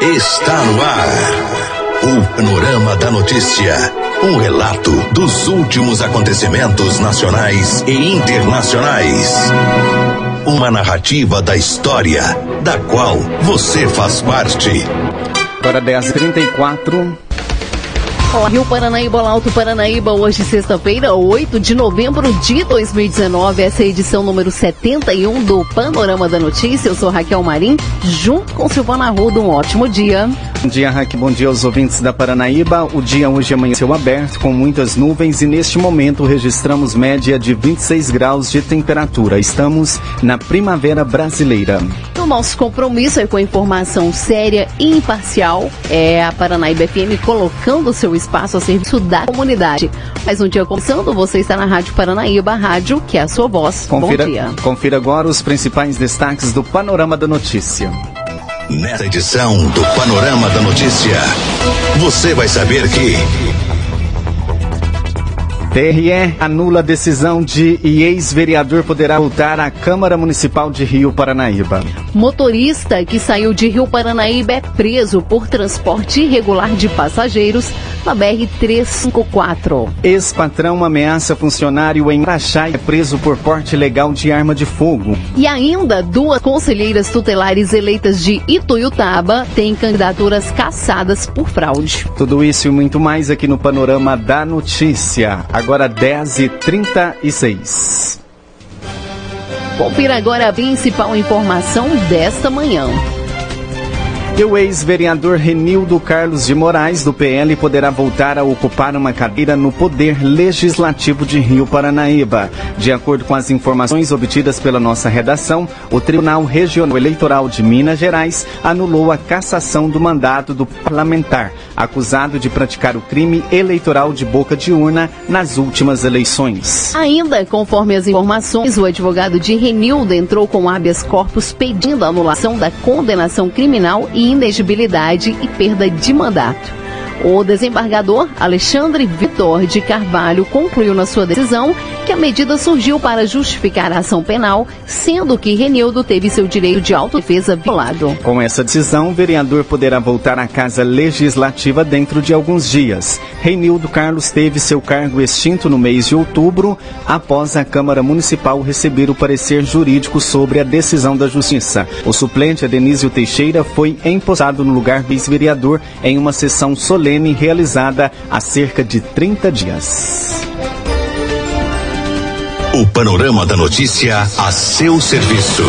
está no ar. O Panorama da Notícia. Um relato dos últimos acontecimentos nacionais e internacionais. Uma narrativa da história, da qual você faz parte. Agora 10h34. Rio Paranaíba, Alto Paranaíba, hoje sexta-feira, 8 de novembro de 2019, essa é a edição número 71 do Panorama da Notícia. Eu sou Raquel Marim, junto com Silvana Arruda, um ótimo dia. Bom dia, Raquel, bom dia aos ouvintes da Paranaíba. O dia hoje amanheceu aberto, com muitas nuvens e neste momento registramos média de 26 graus de temperatura. Estamos na primavera brasileira. O nosso compromisso é com a informação séria e imparcial. É a Paranaíba FM colocando seu espaço a serviço da comunidade. Mais um dia começando, você está na Rádio Paranaíba, rádio que é a sua voz. Confira, Bom dia. Confira agora os principais destaques do Panorama da Notícia. Nesta edição do Panorama da Notícia, você vai saber que. TRE anula a decisão de e ex-vereador poderá voltar à Câmara Municipal de Rio Paranaíba. Motorista que saiu de Rio Paranaíba é preso por transporte irregular de passageiros na BR-354. Ex-patrão ameaça funcionário em Araxá e é preso por porte ilegal de arma de fogo. E ainda duas conselheiras tutelares eleitas de Ituiutaba têm candidaturas caçadas por fraude. Tudo isso e muito mais aqui no Panorama da Notícia. Agora 10h36. Confira agora a principal informação desta manhã. E o ex-vereador Renildo Carlos de Moraes, do PL, poderá voltar a ocupar uma cadeira no Poder Legislativo de Rio Paranaíba. De acordo com as informações obtidas pela nossa redação, o Tribunal Regional Eleitoral de Minas Gerais anulou a cassação do mandato do parlamentar, acusado de praticar o crime eleitoral de boca de urna nas últimas eleições. Ainda, conforme as informações, o advogado de Renildo entrou com habeas corpus pedindo a anulação da condenação criminal e inegibilidade e perda de mandato. O desembargador Alexandre Vitor de Carvalho concluiu na sua decisão que a medida surgiu para justificar a ação penal, sendo que Renildo teve seu direito de autodefesa violado. Com essa decisão, o vereador poderá voltar à Casa Legislativa dentro de alguns dias. Renildo Carlos teve seu cargo extinto no mês de outubro, após a Câmara Municipal receber o parecer jurídico sobre a decisão da Justiça. O suplente Adenísio Teixeira foi empossado no lugar vice-vereador em uma sessão solene realizada há cerca de 30 dias. O Panorama da Notícia a seu serviço.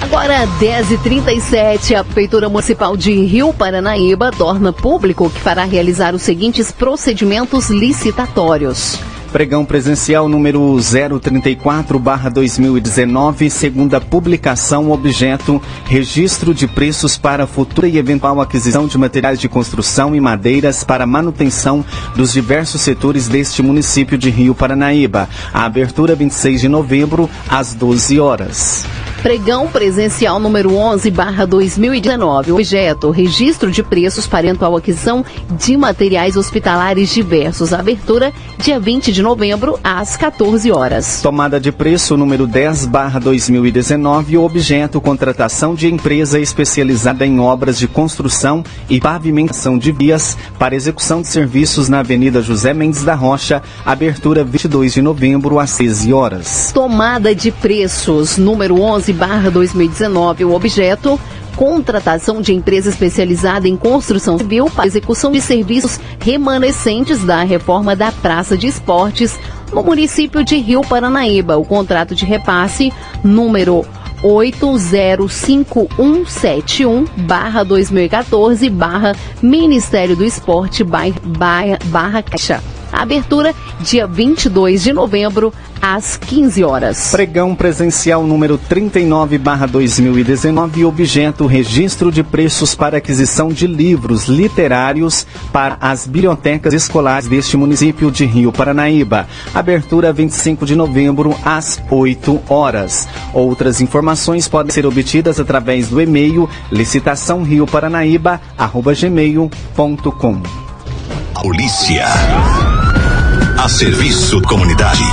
Agora, 10h37, a Prefeitura Municipal de Rio Paranaíba torna público que fará realizar os seguintes procedimentos licitatórios. Pregão presencial número 034-2019, segunda publicação, objeto, registro de preços para futura e eventual aquisição de materiais de construção e madeiras para manutenção dos diversos setores deste município de Rio Paranaíba. A abertura 26 de novembro, às 12 horas. Pregão presencial número 11 barra 2019. Objeto, registro de preços para eventual aquisição de materiais hospitalares diversos. Abertura dia 20 de novembro às 14 horas. Tomada de preço número 10 barra 2019. Objeto, contratação de empresa especializada em obras de construção e pavimentação de vias para execução de serviços na Avenida José Mendes da Rocha. Abertura 22 de novembro às 16 horas. Tomada de preços número 11 barra 2019, o objeto contratação de empresa especializada em construção civil para execução de serviços remanescentes da reforma da Praça de Esportes no município de Rio Paranaíba. O contrato de repasse número 805171 barra 2014 barra Ministério do Esporte barra, barra Caixa. Abertura dia 22 de novembro às 15 horas. Pregão presencial número 39/2019, objeto registro de preços para aquisição de livros literários para as bibliotecas escolares deste município de Rio Paranaíba. Abertura 25 de novembro às 8 horas. Outras informações podem ser obtidas através do e-mail licitaçãorioparanaíba@gmail.com. Polícia. A serviço da comunidade.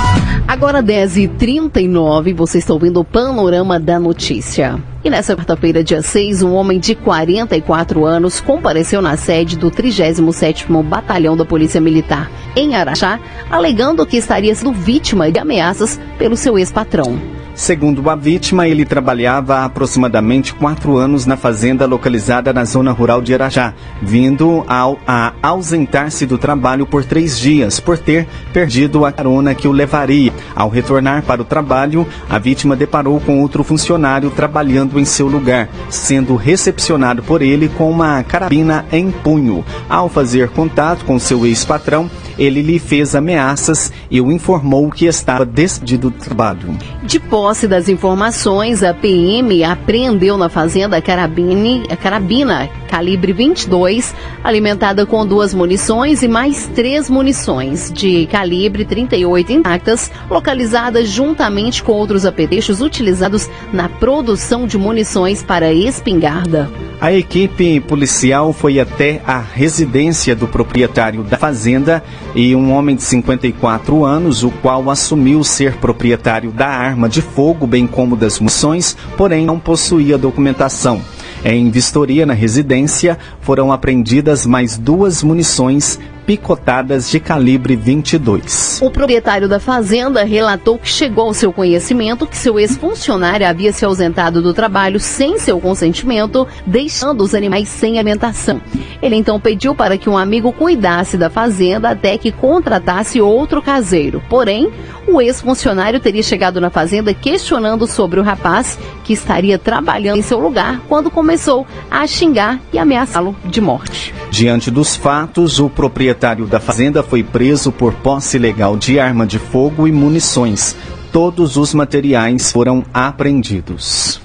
Agora 10h39, você está ouvindo o Panorama da Notícia. E nessa quarta-feira, dia 6, um homem de 44 anos compareceu na sede do 37º Batalhão da Polícia Militar em Araxá, alegando que estaria sendo vítima de ameaças pelo seu ex-patrão. Segundo a vítima, ele trabalhava há aproximadamente quatro anos na fazenda localizada na zona rural de Irajá, vindo ao, a ausentar-se do trabalho por três dias, por ter perdido a carona que o levaria. Ao retornar para o trabalho, a vítima deparou com outro funcionário trabalhando em seu lugar, sendo recepcionado por ele com uma carabina em punho. Ao fazer contato com seu ex-patrão, ele lhe fez ameaças e o informou que estava despedido do trabalho. De posse das informações, a PM apreendeu na fazenda a, carabine, a carabina calibre 22, alimentada com duas munições e mais três munições de calibre 38 intactas, localizadas juntamente com outros apetrechos utilizados na produção de munições para espingarda. A equipe policial foi até a residência do proprietário da fazenda e um homem de 54 anos, o qual assumiu ser proprietário da arma de fogo, bem como das munições, porém não possuía documentação. Em vistoria na residência, foram apreendidas mais duas munições picotadas de calibre 22. O proprietário da fazenda relatou que chegou ao seu conhecimento que seu ex-funcionário havia se ausentado do trabalho sem seu consentimento, deixando os animais sem alimentação. Ele então pediu para que um amigo cuidasse da fazenda até que contratasse outro caseiro. Porém, o ex-funcionário teria chegado na fazenda questionando sobre o rapaz que estaria trabalhando em seu lugar quando começou a xingar e ameaçá-lo de morte. Diante dos fatos, o proprietário da fazenda foi preso por posse ilegal de arma de fogo e munições. Todos os materiais foram apreendidos.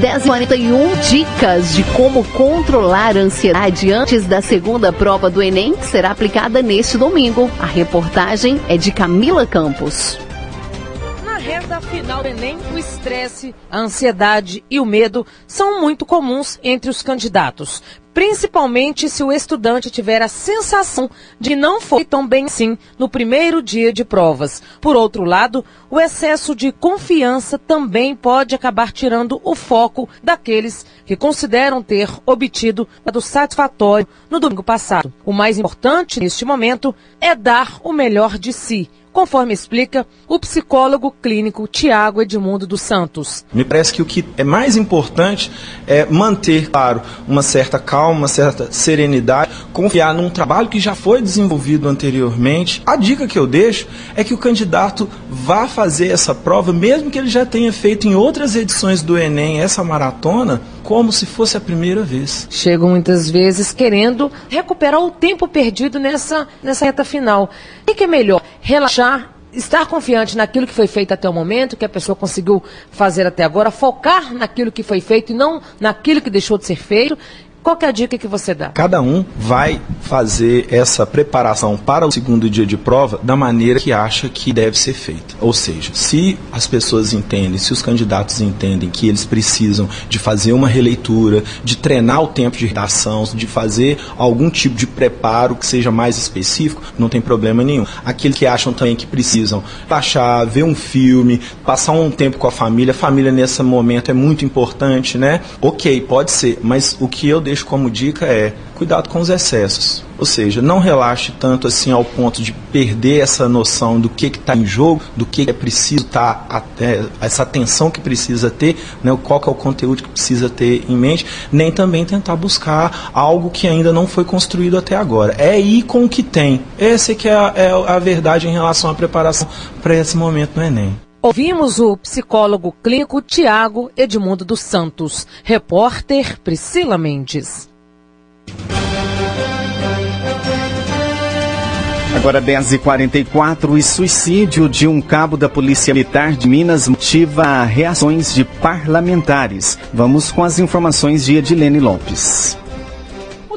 1041 dicas de como controlar a ansiedade antes da segunda prova do Enem será aplicada neste domingo. A reportagem é de Camila Campos. Na reta final Enem, o estresse, a ansiedade e o medo são muito comuns entre os candidatos principalmente se o estudante tiver a sensação de não foi tão bem assim no primeiro dia de provas. Por outro lado, o excesso de confiança também pode acabar tirando o foco daqueles que consideram ter obtido do satisfatório no domingo passado. O mais importante neste momento é dar o melhor de si conforme explica o psicólogo clínico Tiago Edmundo dos Santos. Me parece que o que é mais importante é manter, claro, uma certa calma, uma certa serenidade, confiar num trabalho que já foi desenvolvido anteriormente. A dica que eu deixo é que o candidato vá fazer essa prova, mesmo que ele já tenha feito em outras edições do Enem essa maratona, como se fosse a primeira vez. Chegam muitas vezes querendo recuperar o tempo perdido nessa, nessa reta final. O que é melhor? Relaxar estar confiante naquilo que foi feito até o momento, que a pessoa conseguiu fazer até agora, focar naquilo que foi feito e não naquilo que deixou de ser feito qual é a dica que você dá? Cada um vai fazer essa preparação para o segundo dia de prova da maneira que acha que deve ser feita. Ou seja, se as pessoas entendem, se os candidatos entendem que eles precisam de fazer uma releitura, de treinar o tempo de redação, de fazer algum tipo de preparo que seja mais específico, não tem problema nenhum. Aqueles que acham também que precisam baixar, ver um filme, passar um tempo com a família, a família nesse momento é muito importante, né? Ok, pode ser, mas o que eu deixo deixo como dica é cuidado com os excessos. Ou seja, não relaxe tanto assim ao ponto de perder essa noção do que está em jogo, do que é preciso estar, tá, essa atenção que precisa ter, né, qual é o conteúdo que precisa ter em mente, nem também tentar buscar algo que ainda não foi construído até agora. É ir com o que tem. Essa que é a, é a verdade em relação à preparação para esse momento no Enem. Ouvimos o psicólogo clínico Tiago Edmundo dos Santos, repórter Priscila Mendes. Agora 10h44 e suicídio de um cabo da Polícia Militar de Minas motiva reações de parlamentares. Vamos com as informações de Edilene Lopes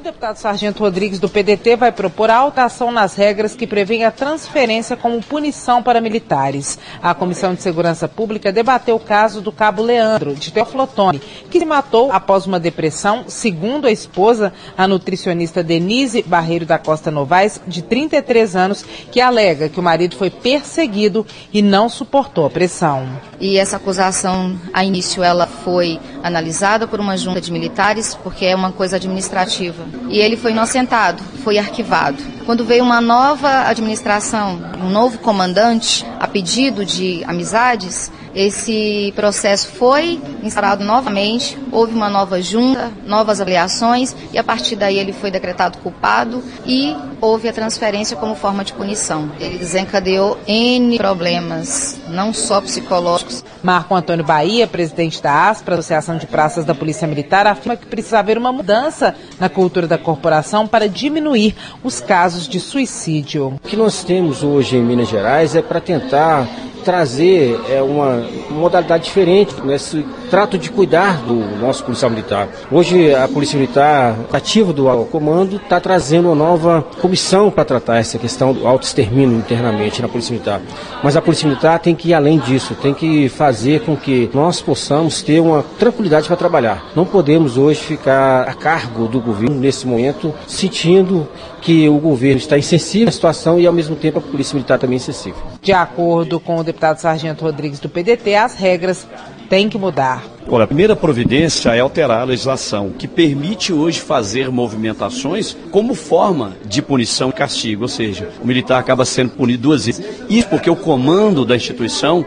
deputado Sargento Rodrigues, do PDT, vai propor a alteração nas regras que prevêem a transferência como punição para militares. A Comissão de Segurança Pública debateu o caso do cabo Leandro, de Teoflotone, que se matou após uma depressão, segundo a esposa, a nutricionista Denise Barreiro da Costa Novaes, de 33 anos, que alega que o marido foi perseguido e não suportou a pressão. E essa acusação, a início, ela foi analisada por uma junta de militares, porque é uma coisa administrativa. E ele foi inocentado, foi arquivado. Quando veio uma nova administração, um novo comandante, a pedido de amizades, esse processo foi instalado novamente, houve uma nova junta, novas avaliações e a partir daí ele foi decretado culpado e houve a transferência como forma de punição. Ele desencadeou N problemas, não só psicológicos. Marco Antônio Bahia, presidente da ASPRA, Associação de Praças da Polícia Militar, afirma que precisa haver uma mudança na cultura da corporação para diminuir os casos de suicídio. O que nós temos hoje em Minas Gerais é para tentar trazer é, uma modalidade diferente nesse trato de cuidar do nosso policial militar. Hoje a Polícia Militar ativa do comando está trazendo uma nova comissão para tratar essa questão do auto-extermínio internamente na Polícia Militar. Mas a Polícia Militar tem que ir além disso, tem que fazer com que nós possamos ter uma tranquilidade para trabalhar. Não podemos hoje ficar a cargo do governo nesse momento, sentindo que o governo está insensível à situação e ao mesmo tempo a Polícia Militar também é insensível. De acordo com o deputado Sargento Rodrigues do PDT, as regras têm que mudar. Olha, a primeira providência é alterar a legislação, que permite hoje fazer movimentações como forma de punição e castigo, ou seja, o militar acaba sendo punido duas vezes. Isso porque o comando da instituição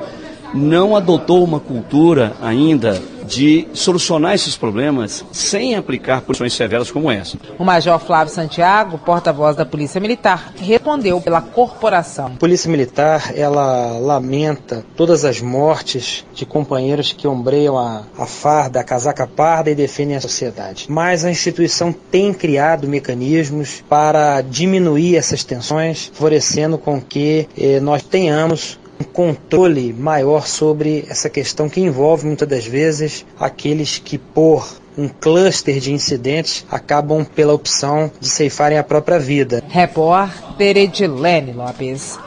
não adotou uma cultura ainda de solucionar esses problemas sem aplicar punições severas como essa. O Major Flávio Santiago, porta-voz da Polícia Militar, respondeu pela corporação. A Polícia Militar, ela lamenta todas as mortes de companheiros que ombreiam a, a farda, a casaca parda e defendem a sociedade. Mas a instituição tem criado mecanismos para diminuir essas tensões, favorecendo com que eh, nós tenhamos um controle maior sobre essa questão que envolve muitas das vezes aqueles que por um cluster de incidentes acabam pela opção de ceifarem a própria vida. Repórter Edilene Lopes.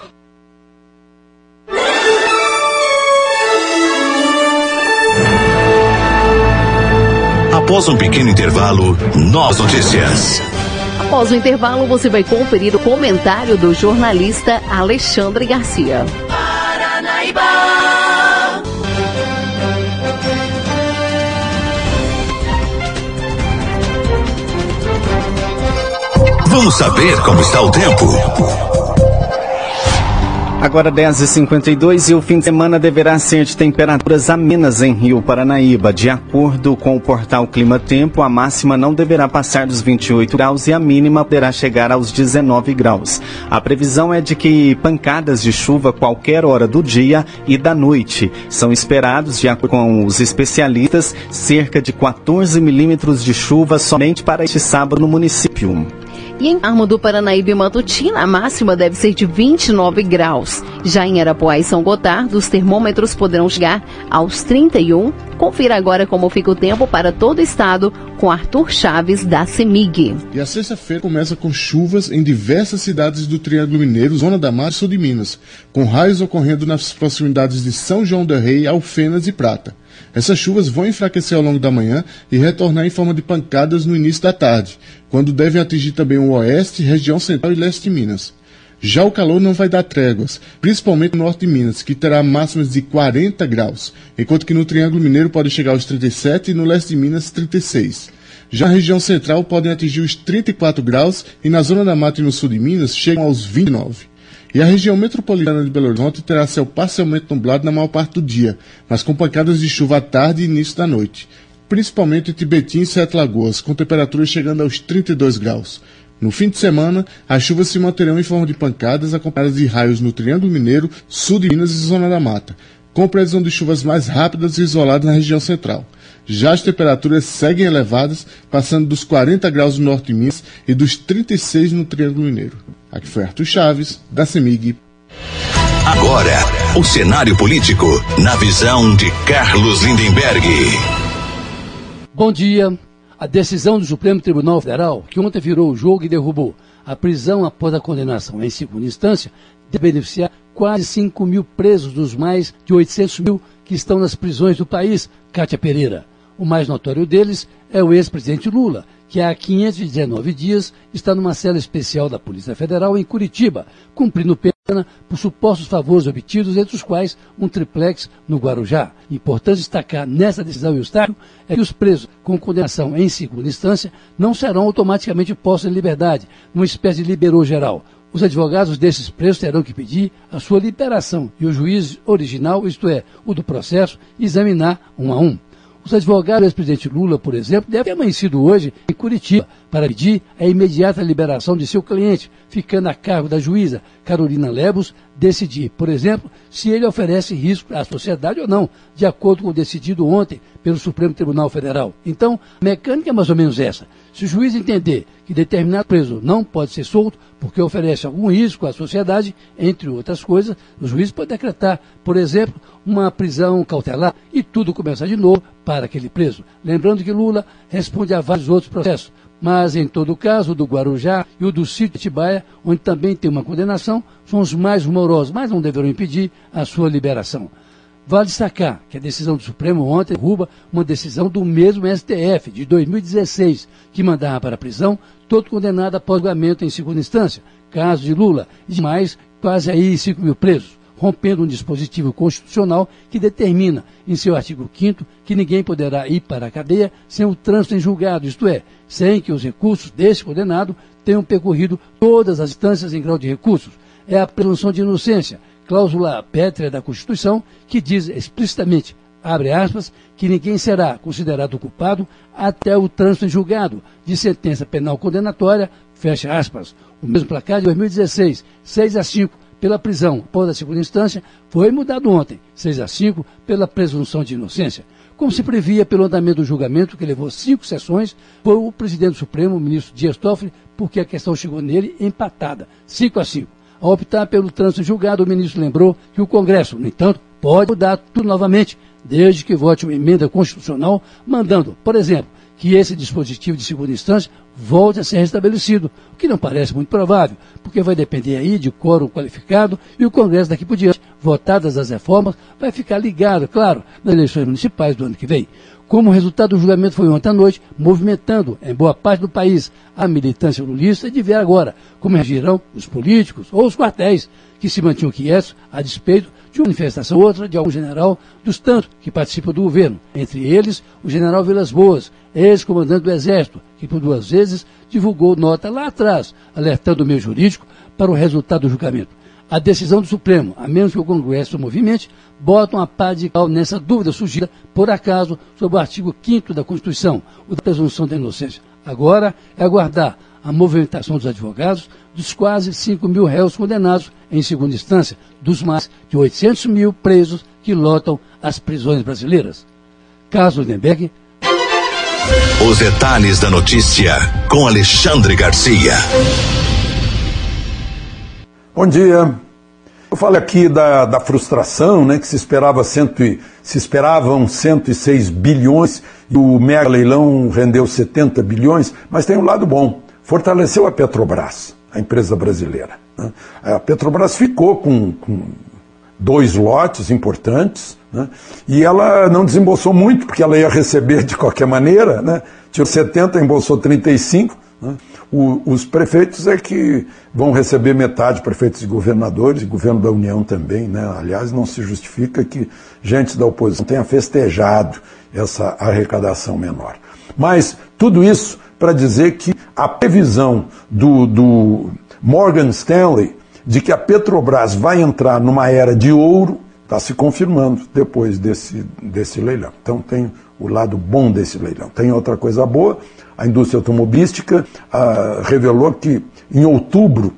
Após um pequeno intervalo, nós notícias. Após o intervalo, você vai conferir o comentário do jornalista Alexandre Garcia. Vamos saber como está o tempo. Agora 10h52 e o fim de semana deverá ser de temperaturas amenas em Rio Paranaíba. De acordo com o portal Clima Tempo, a máxima não deverá passar dos 28 graus e a mínima poderá chegar aos 19 graus. A previsão é de que pancadas de chuva qualquer hora do dia e da noite. São esperados, de acordo com os especialistas, cerca de 14 milímetros de chuva somente para este sábado no município. E em Armo do Paranaíba e Matutina, a máxima deve ser de 29 graus. Já em Arapuá e São Gotardo, os termômetros poderão chegar aos 31. Confira agora como fica o tempo para todo o estado com Arthur Chaves da CEMIG. E a sexta-feira começa com chuvas em diversas cidades do Triângulo Mineiro, Zona da e Sul de Minas, com raios ocorrendo nas proximidades de São João del Rei, Alfenas e Prata. Essas chuvas vão enfraquecer ao longo da manhã e retornar em forma de pancadas no início da tarde, quando devem atingir também o oeste, região central e leste de Minas. Já o calor não vai dar tréguas, principalmente no norte de Minas, que terá máximas de 40 graus, enquanto que no Triângulo Mineiro pode chegar aos 37 e no leste de Minas 36. Já na região central podem atingir os 34 graus e na zona da mata e no sul de Minas chegam aos 29. E a região metropolitana de Belo Horizonte terá céu parcialmente nublado na maior parte do dia, mas com pancadas de chuva à tarde e início da noite, principalmente entre Betim e Sete Lagoas, com temperaturas chegando aos 32 graus. No fim de semana, as chuvas se manterão em forma de pancadas acompanhadas de raios no Triângulo Mineiro, sul de Minas e Zona da Mata, com previsão de chuvas mais rápidas e isoladas na região central. Já as temperaturas seguem elevadas, passando dos 40 graus no norte de Minas e dos 36 no Triângulo Mineiro. Aqui foi Arthur Chaves, da CEMIG. Agora, o cenário político na visão de Carlos Lindenberg. Bom dia. A decisão do Supremo Tribunal Federal, que ontem virou o jogo e derrubou a prisão após a condenação em segunda instância, deve beneficiar quase 5 mil presos dos mais de 800 mil que estão nas prisões do país, Cátia Pereira. O mais notório deles é o ex-presidente Lula, que há 519 dias está numa cela especial da Polícia Federal em Curitiba, cumprindo pena por supostos favores obtidos, entre os quais um triplex no Guarujá. Importante destacar nessa decisão e estágio é que os presos com condenação em segunda instância não serão automaticamente postos em liberdade, numa espécie de liberou geral. Os advogados desses presos terão que pedir a sua liberação e o juiz original, isto é, o do processo, examinar um a um. Os advogados do ex-presidente Lula, por exemplo, devem ter amanhecido hoje em Curitiba para pedir a imediata liberação de seu cliente, ficando a cargo da juíza Carolina Lebos decidir, por exemplo, se ele oferece risco à sociedade ou não, de acordo com o decidido ontem pelo Supremo Tribunal Federal. Então, a mecânica é mais ou menos essa. Se o juiz entender que determinado preso não pode ser solto porque oferece algum risco à sociedade, entre outras coisas, o juiz pode decretar, por exemplo, uma prisão cautelar e tudo começar de novo para aquele preso. Lembrando que Lula responde a vários outros processos. Mas, em todo caso, o do Guarujá e o do sítio Tibaia, onde também tem uma condenação, são os mais rumorosos, mas não deverão impedir a sua liberação. Vale destacar que a decisão do Supremo ontem derruba uma decisão do mesmo STF, de 2016, que mandava para a prisão todo condenado após julgamento em segunda instância, caso de Lula, e mais quase aí 5 mil presos rompendo um dispositivo constitucional que determina, em seu artigo 5 que ninguém poderá ir para a cadeia sem o trânsito em julgado, isto é, sem que os recursos desse condenado tenham percorrido todas as instâncias em grau de recursos. É a presunção de inocência, cláusula pétrea da Constituição, que diz explicitamente, abre aspas, que ninguém será considerado culpado até o trânsito em julgado de sentença penal condenatória, fecha aspas. O mesmo placar de 2016, 6 a 5, pela prisão após a segunda instância foi mudado ontem, 6 a 5, pela presunção de inocência. Como se previa pelo andamento do julgamento, que levou cinco sessões, foi o presidente do Supremo, o ministro Dias Toffoli, porque a questão chegou nele empatada, 5 a 5. Ao optar pelo trânsito julgado, o ministro lembrou que o Congresso, no entanto, pode mudar tudo novamente, desde que vote uma emenda constitucional, mandando, por exemplo, que esse dispositivo de segunda instância volte a ser restabelecido, o que não parece muito provável, porque vai depender aí de quórum qualificado e o Congresso daqui por diante, votadas as reformas, vai ficar ligado, claro, nas eleições municipais do ano que vem. Como resultado do julgamento foi ontem à noite, movimentando em boa parte do país a militância lulista, de ver agora como reagirão os políticos ou os quartéis que se mantinham quietos a despeito de uma manifestação ou outra de algum general dos tantos que participam do governo, entre eles o general Vilas Boas, ex-comandante do Exército, que por duas vezes divulgou nota lá atrás, alertando o meio jurídico para o resultado do julgamento. A decisão do Supremo, a menos que o Congresso movimente, bota uma pá de cal nessa dúvida surgida, por acaso, sobre o artigo 5 da Constituição, o da presunção da inocência. Agora é aguardar a movimentação dos advogados dos quase 5 mil réus condenados em segunda instância, dos mais de 800 mil presos que lotam as prisões brasileiras. Carlos Lindenberg. Os detalhes da notícia com Alexandre Garcia. Bom dia. Eu falo aqui da, da frustração, né, que se esperava cento e, se esperavam 106 bilhões e o mega leilão rendeu 70 bilhões, mas tem um lado bom fortaleceu a Petrobras, a empresa brasileira. Né? A Petrobras ficou com, com dois lotes importantes né? e ela não desembolsou muito, porque ela ia receber de qualquer maneira, né? tirou 70, embolsou 35. Né? O, os prefeitos é que vão receber metade, prefeitos e governadores, e governo da União também. Né? Aliás, não se justifica que gente da oposição tenha festejado essa arrecadação menor. Mas tudo isso para dizer que a previsão do, do Morgan Stanley de que a Petrobras vai entrar numa era de ouro está se confirmando depois desse, desse leilão. Então tem o lado bom desse leilão. Tem outra coisa boa, a indústria automobilística revelou que em outubro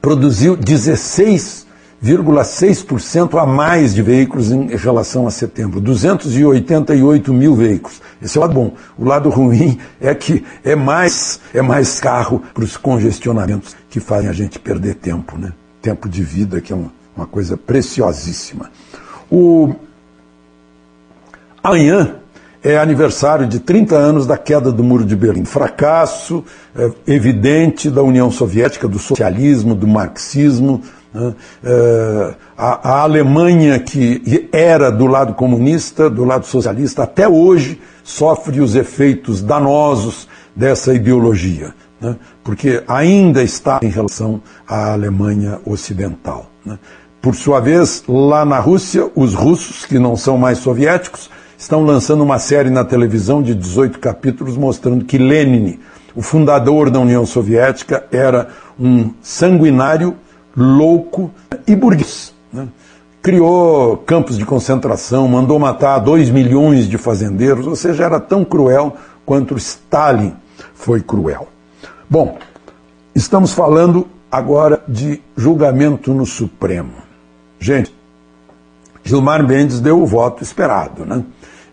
produziu 16 0,6% a mais de veículos em relação a setembro, 288 mil veículos. Esse é o lado bom. O lado ruim é que é mais, é mais carro para os congestionamentos que fazem a gente perder tempo, né? Tempo de vida, que é uma, uma coisa preciosíssima. O... Amanhã é aniversário de 30 anos da queda do Muro de Berlim. Fracasso é, evidente da União Soviética, do socialismo, do marxismo. Né? É, a, a, Alemanha, que era do lado comunista, do lado socialista, até hoje sofre os efeitos danosos dessa ideologia, né? porque ainda está em relação à Alemanha Ocidental. Né? Por sua vez, lá na Rússia, os russos, que não são mais soviéticos, estão lançando uma série na televisão de 18 capítulos mostrando que Lenin, o fundador da União Soviética, era um sanguinário, louco e burguês. Né? Criou campos de concentração, mandou matar 2 milhões de fazendeiros, ou seja, era tão cruel quanto Stalin foi cruel. Bom, estamos falando agora de julgamento no Supremo. Gente, Gilmar Mendes deu o voto esperado, né?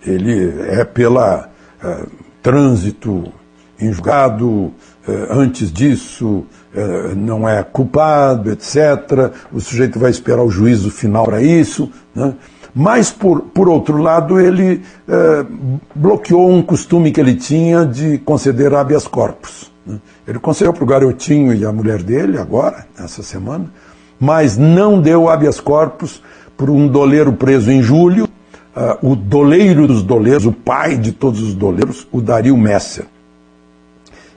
Ele é pela é, trânsito em julgado, é, antes disso é, não é culpado, etc. O sujeito vai esperar o juízo final para isso. Né? Mas, por, por outro lado, ele bloqueou um costume que ele tinha de conceder habeas corpus. Né? Ele concedeu para o garotinho e a mulher dele, agora, essa semana, mas não deu habeas corpus para um doleiro preso em julho, uh, o doleiro dos doleiros, o pai de todos os doleiros, o Dario Messer.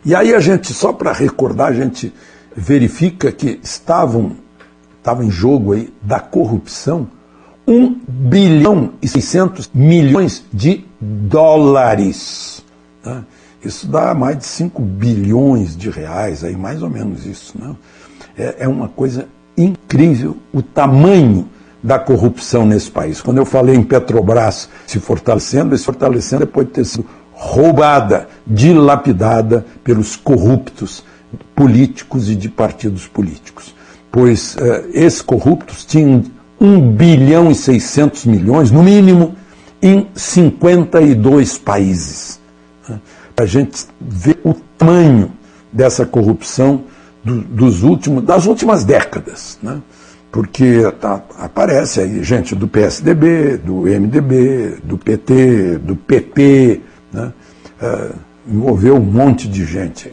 E aí a gente, só para recordar, a gente verifica que estavam, estava em jogo aí da corrupção 1 bilhão e 600 milhões de dólares. Né? Isso dá mais de 5 bilhões de reais, aí mais ou menos isso. Né? É, é uma coisa incrível o tamanho da corrupção nesse país. Quando eu falei em Petrobras se fortalecendo, se fortalecendo depois de ter sido roubada, dilapidada pelos corruptos políticos e de partidos políticos. Pois uh, esses corruptos tinham 1 bilhão e 600 milhões, no mínimo, em 52 países. A gente ver o tamanho dessa corrupção do, dos últimos, das últimas décadas. Né? Porque tá, aparece aí gente do PSDB, do MDB, do PT, do PP, né? é, envolveu um monte de gente.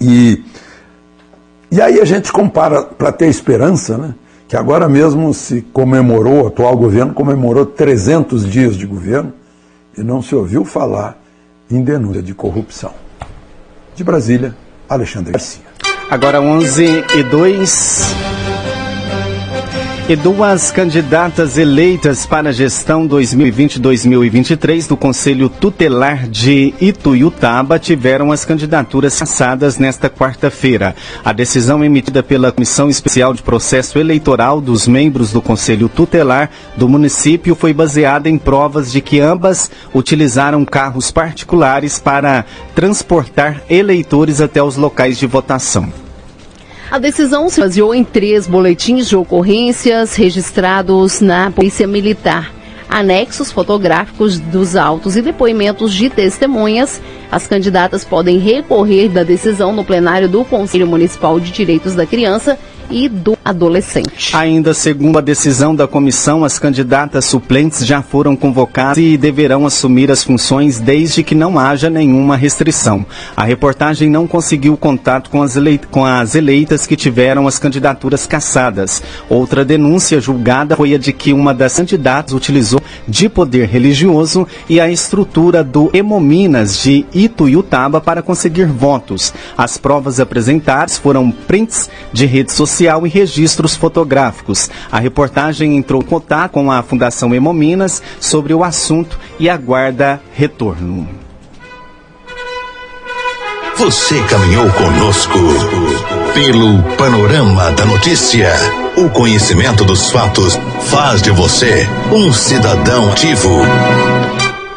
E, e aí a gente compara, para ter esperança, né? que agora mesmo se comemorou, o atual governo comemorou 300 dias de governo e não se ouviu falar em denúncia de corrupção. De Brasília, Alexandre Garcia. Agora 11 e 2. E duas candidatas eleitas para a gestão 2020-2023 do Conselho Tutelar de Ituiutaba tiveram as candidaturas cassadas nesta quarta-feira. A decisão emitida pela Comissão Especial de Processo Eleitoral dos membros do Conselho Tutelar do município foi baseada em provas de que ambas utilizaram carros particulares para transportar eleitores até os locais de votação. A decisão se baseou em três boletins de ocorrências registrados na Polícia Militar, anexos fotográficos dos autos e depoimentos de testemunhas. As candidatas podem recorrer da decisão no plenário do Conselho Municipal de Direitos da Criança e do adolescente. Ainda segundo a decisão da comissão, as candidatas suplentes já foram convocadas e deverão assumir as funções desde que não haja nenhuma restrição. A reportagem não conseguiu contato com as, com as eleitas que tiveram as candidaturas cassadas. Outra denúncia julgada foi a de que uma das candidatas utilizou de poder religioso e a estrutura do Hemominas de Ituiutaba para conseguir votos. As provas apresentadas foram prints de sociais social e registros fotográficos. A reportagem entrou em contato com a Fundação Hemominas sobre o assunto e aguarda retorno. Você caminhou conosco pelo panorama da notícia. O conhecimento dos fatos faz de você um cidadão ativo.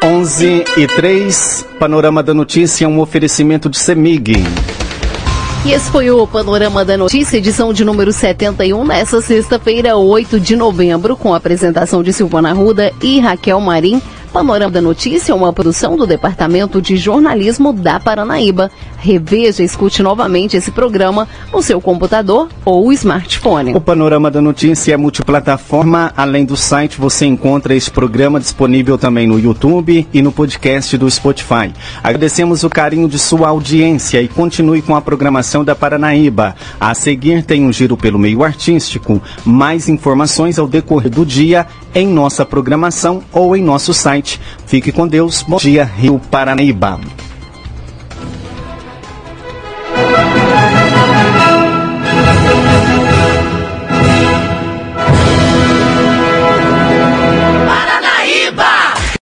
11 e 3, Panorama da Notícia, um oferecimento de Semig. E esse foi o Panorama da Notícia, edição de número 71, nessa sexta-feira, 8 de novembro, com a apresentação de Silvana Ruda e Raquel Marim. Panorama da Notícia é uma produção do Departamento de Jornalismo da Paranaíba. Reveja e escute novamente esse programa no seu computador ou smartphone. O Panorama da Notícia é multiplataforma. Além do site, você encontra esse programa disponível também no YouTube e no podcast do Spotify. Agradecemos o carinho de sua audiência e continue com a programação da Paranaíba. A seguir tem um giro pelo meio artístico. Mais informações ao decorrer do dia em nossa programação ou em nosso site. Fique com Deus. Bom dia, Rio Paranaíba.